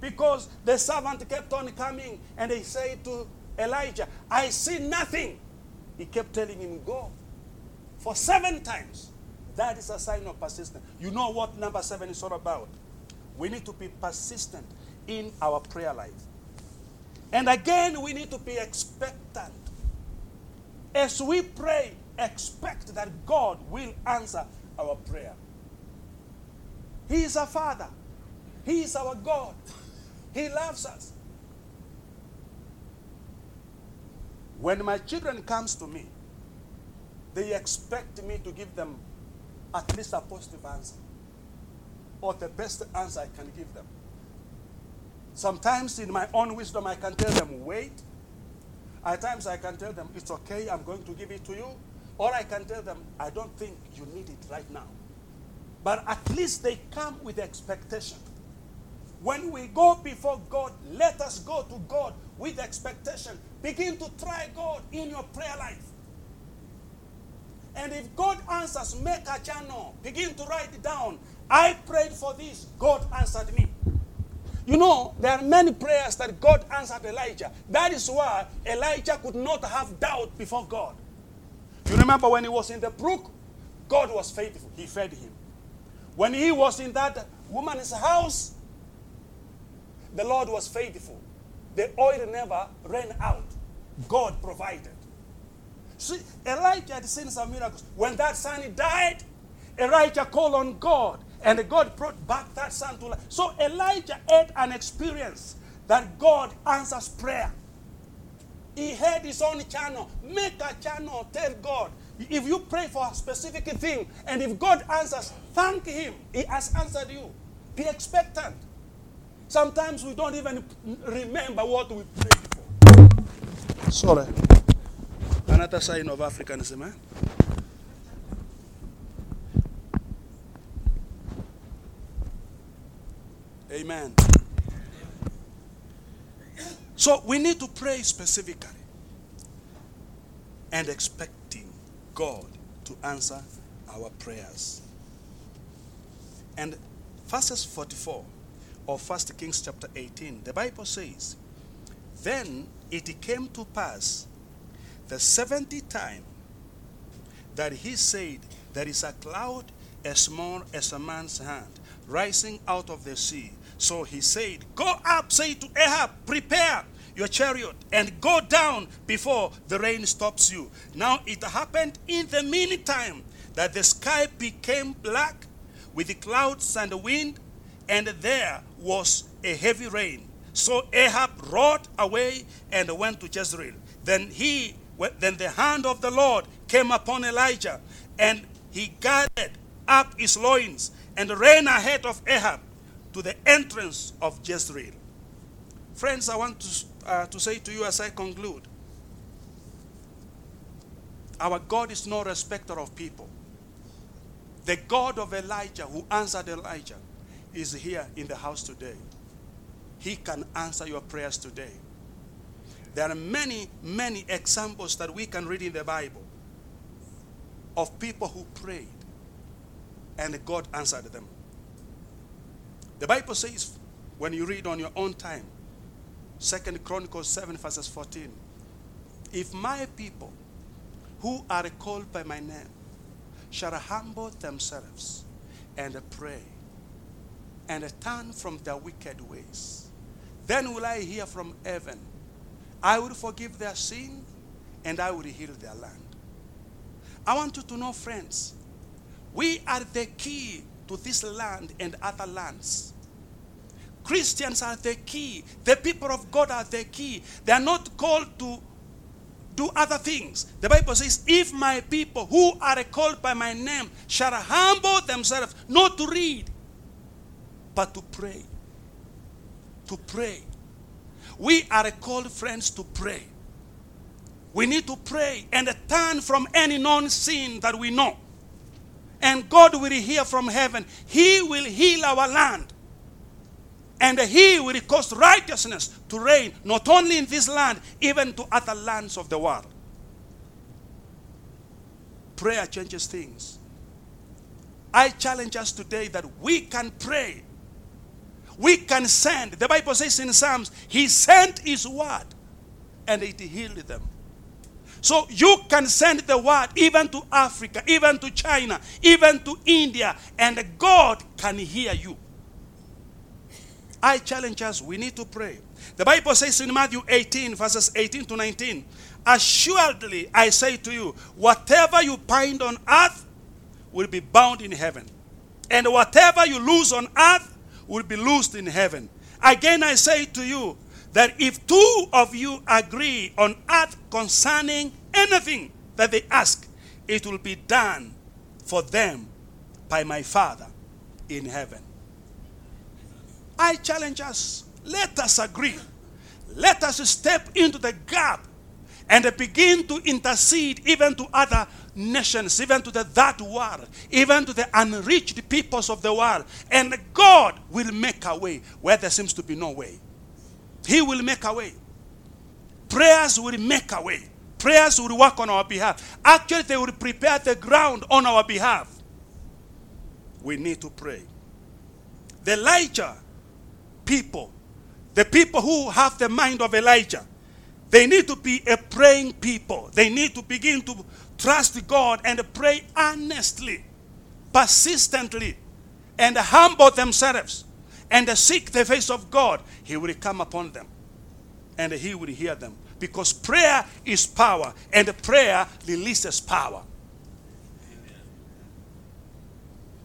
Because the servant kept on coming and they said to Elijah, I see nothing. He kept telling him, Go. For seven times. That is a sign of persistence. You know what number seven is all about? We need to be persistent in our prayer life. And again, we need to be expectant. As we pray, expect that God will answer our prayer. He is our Father. He is our God. He loves us. When my children comes to me, they expect me to give them at least a positive answer or the best answer I can give them. Sometimes in my own wisdom I can tell them wait. At times I can tell them it's okay, I'm going to give it to you. Or I can tell them I don't think you need it right now. But at least they come with expectation. When we go before God, let us go to God with expectation. Begin to try God in your prayer life. And if God answers, make a journal. Begin to write it down. I prayed for this. God answered me. You know, there are many prayers that God answered Elijah. That is why Elijah could not have doubt before God. You remember when he was in the brook? God was faithful. He fed him. When he was in that woman's house, the Lord was faithful. The oil never ran out. God provided. See, Elijah had seen some miracles. When that son died, Elijah called on God, and God brought back that son to life. So Elijah had an experience that God answers prayer. He had his own channel. Make a channel. Tell God. If you pray for a specific thing, and if God answers, thank Him. He has answered you. Be expectant. Sometimes we don't even remember what we prayed for. Sorry. Another sign of Africanism, eh? Amen. So we need to pray specifically and expecting God to answer our prayers. And verses 44 of First Kings chapter 18, the Bible says, Then it came to pass the seventy time that he said, There is a cloud as small as a man's hand rising out of the sea. So he said, Go up, say to Ahab, prepare your chariot and go down before the rain stops you. Now it happened in the meantime that the sky became black with the clouds and the wind, and there was a heavy rain. So Ahab rode away and went to Jezreel. Then he then the hand of the Lord came upon Elijah, and he gathered up his loins and ran ahead of Ahab to the entrance of Jezreel. Friends, I want to, uh, to say to you as I conclude our God is no respecter of people. The God of Elijah, who answered Elijah, is here in the house today. He can answer your prayers today. There are many, many examples that we can read in the Bible of people who prayed and God answered them. The Bible says, when you read on your own time, Second Chronicles 7, verses 14, if my people who are called by my name shall humble themselves and pray and turn from their wicked ways, then will I hear from heaven. I will forgive their sin and I will heal their land. I want you to know, friends, we are the key to this land and other lands. Christians are the key. The people of God are the key. They are not called to do other things. The Bible says, If my people who are called by my name shall humble themselves, not to read, but to pray. To pray. We are called, friends, to pray. We need to pray and turn from any known sin that we know. And God will hear from heaven. He will heal our land. And He will cause righteousness to reign not only in this land, even to other lands of the world. Prayer changes things. I challenge us today that we can pray. We can send. The Bible says in Psalms, He sent His word and it healed them. So you can send the word even to Africa, even to China, even to India, and God can hear you. I challenge us, we need to pray. The Bible says in Matthew 18, verses 18 to 19, Assuredly, I say to you, whatever you bind on earth will be bound in heaven, and whatever you loose on earth will be loosed in heaven. Again, I say to you that if two of you agree on earth concerning anything that they ask, it will be done for them by my Father in heaven. I challenge us. Let us agree. Let us step into the gap and begin to intercede even to other nations, even to the that world, even to the unreached peoples of the world. And God will make a way where there seems to be no way. He will make a way. Prayers will make a way. Prayers will work on our behalf. Actually, they will prepare the ground on our behalf. We need to pray. The Elijah people, the people who have the mind of Elijah, they need to be a praying people. They need to begin to trust God and pray earnestly, persistently, and humble themselves and seek the face of God. He will come upon them and He will hear them. Because prayer is power, and prayer releases power.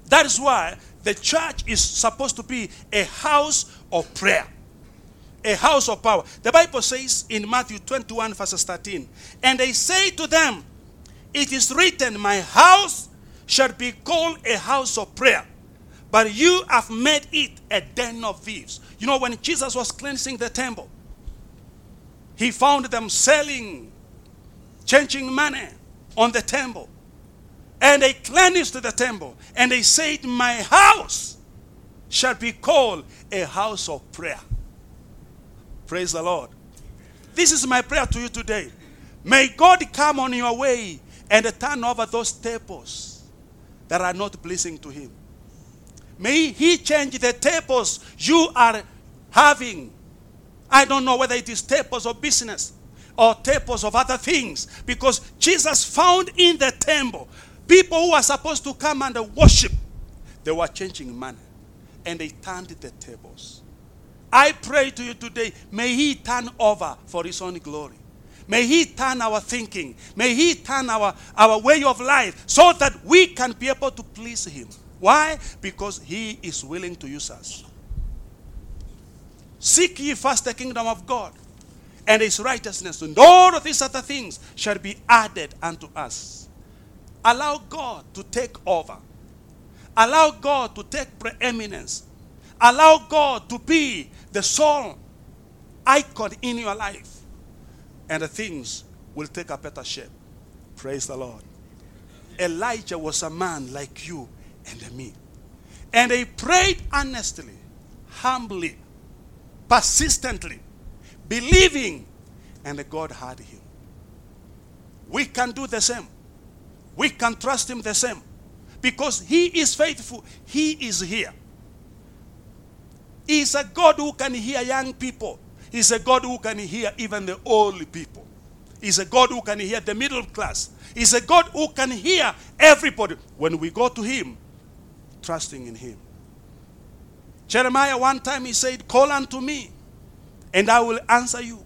That is why the church is supposed to be a house of prayer, a house of power. The Bible says in Matthew 21, verses 13, and they say to them, It is written, My house shall be called a house of prayer, but you have made it a den of thieves. You know, when Jesus was cleansing the temple, he found them selling, changing money on the temple. And they cleansed the temple. And they said, My house shall be called a house of prayer. Praise the Lord. This is my prayer to you today. May God come on your way and turn over those tables that are not pleasing to Him. May He change the tables you are having. I don't know whether it is tables of business or tables of other things because Jesus found in the temple People who were supposed to come and worship, they were changing money. And they turned the tables. I pray to you today, may He turn over for His own glory. May He turn our thinking. May He turn our, our way of life so that we can be able to please Him. Why? Because He is willing to use us. Seek ye first the kingdom of God and His righteousness, and all of these other things shall be added unto us. Allow God to take over. Allow God to take preeminence. Allow God to be the sole icon in your life. And the things will take a better shape. Praise the Lord. Elijah was a man like you and me. And he prayed earnestly, humbly, persistently, believing, and God heard him. We can do the same we can trust him the same because he is faithful. He is here. He's a God who can hear young people. He's a God who can hear even the old people. He's a God who can hear the middle class. He's a God who can hear everybody when we go to him, trusting in him. Jeremiah, one time he said, Call unto me, and I will answer you,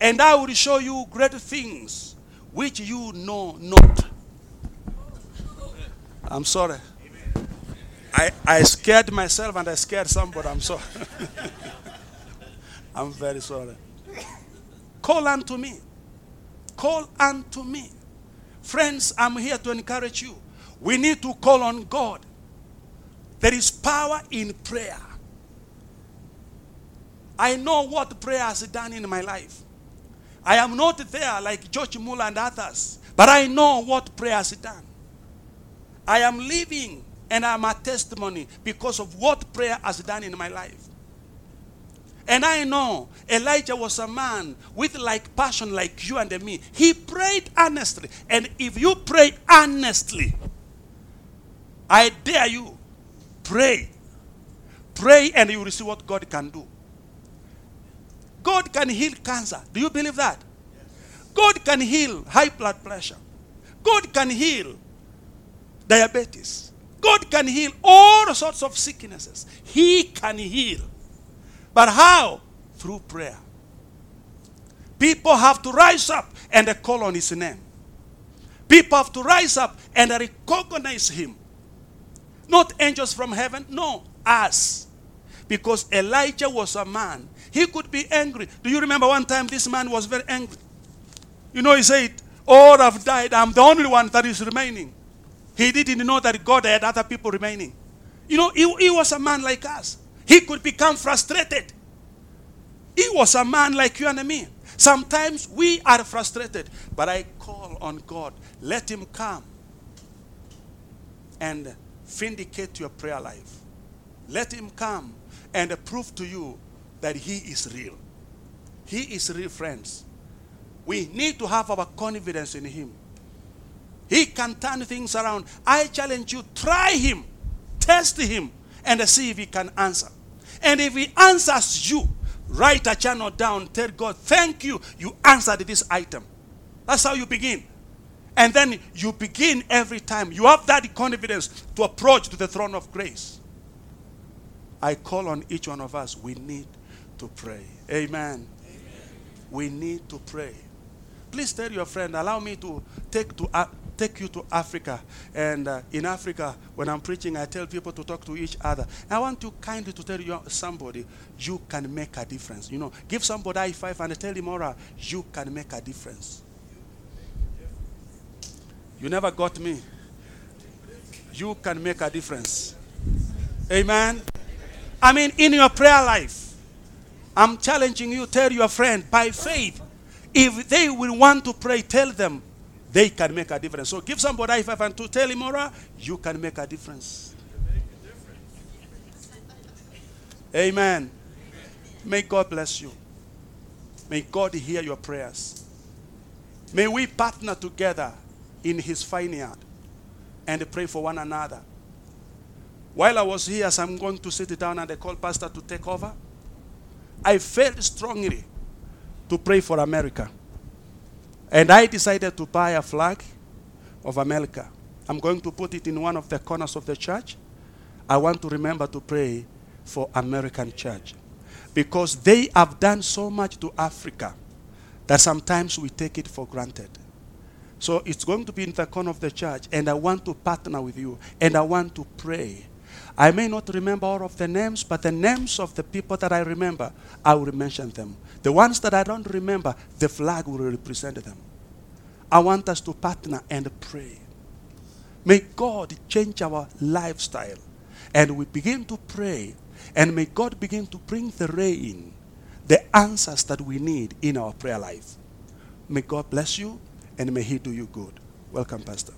and I will show you great things which you know not. I'm sorry. I, I scared myself and I scared somebody. I'm sorry. I'm very sorry. Call unto me. Call unto me. Friends, I'm here to encourage you. We need to call on God. There is power in prayer. I know what prayer has done in my life. I am not there like George Muller and others, but I know what prayer has done. I am living and I'm a testimony because of what prayer has done in my life. And I know Elijah was a man with like passion like you and me. He prayed earnestly. And if you pray earnestly, I dare you, pray. Pray and you will see what God can do. God can heal cancer. Do you believe that? God can heal high blood pressure. God can heal diabetes. God can heal all sorts of sicknesses. He can heal. But how? Through prayer. People have to rise up and call on his name. People have to rise up and recognize him. Not angels from heaven, no, us. Because Elijah was a man. He could be angry. Do you remember one time this man was very angry? You know, he said, All have died. I'm the only one that is remaining. He didn't know that God had other people remaining. You know, he, he was a man like us. He could become frustrated. He was a man like you and me. Sometimes we are frustrated, but I call on God. Let Him come and vindicate your prayer life. Let Him come and prove to you that He is real. He is real, friends. We need to have our confidence in Him. He can turn things around. I challenge you, try him, test him, and see if he can answer. And if he answers you, write a channel down, tell God, thank you, you answered this item. That's how you begin. And then you begin every time. You have that confidence to approach to the throne of grace. I call on each one of us. We need to pray. Amen. Amen. We need to pray. Please tell your friend, allow me to take to uh, take you to Africa. And uh, in Africa, when I'm preaching, I tell people to talk to each other. I want you kindly to tell somebody, you can make a difference. You know, give somebody high five and tell him, Ora, you can make a difference. You never got me. You can make a difference. Amen. I mean, in your prayer life, I'm challenging you, tell your friend, by faith, if they will want to pray, tell them, they can make a difference. So give somebody high five and to tell him, Ora, you can make a difference. Amen. May God bless you. May God hear your prayers. May we partner together in his vineyard and pray for one another. While I was here, as I'm going to sit down and I call Pastor to take over, I felt strongly to pray for America. And I decided to buy a flag of America. I'm going to put it in one of the corners of the church. I want to remember to pray for American church because they have done so much to Africa that sometimes we take it for granted. So it's going to be in the corner of the church, and I want to partner with you, and I want to pray. I may not remember all of the names, but the names of the people that I remember, I will mention them. The ones that I don't remember, the flag will represent them. I want us to partner and pray. May God change our lifestyle. And we begin to pray. And may God begin to bring the rain, the answers that we need in our prayer life. May God bless you and may He do you good. Welcome, Pastor.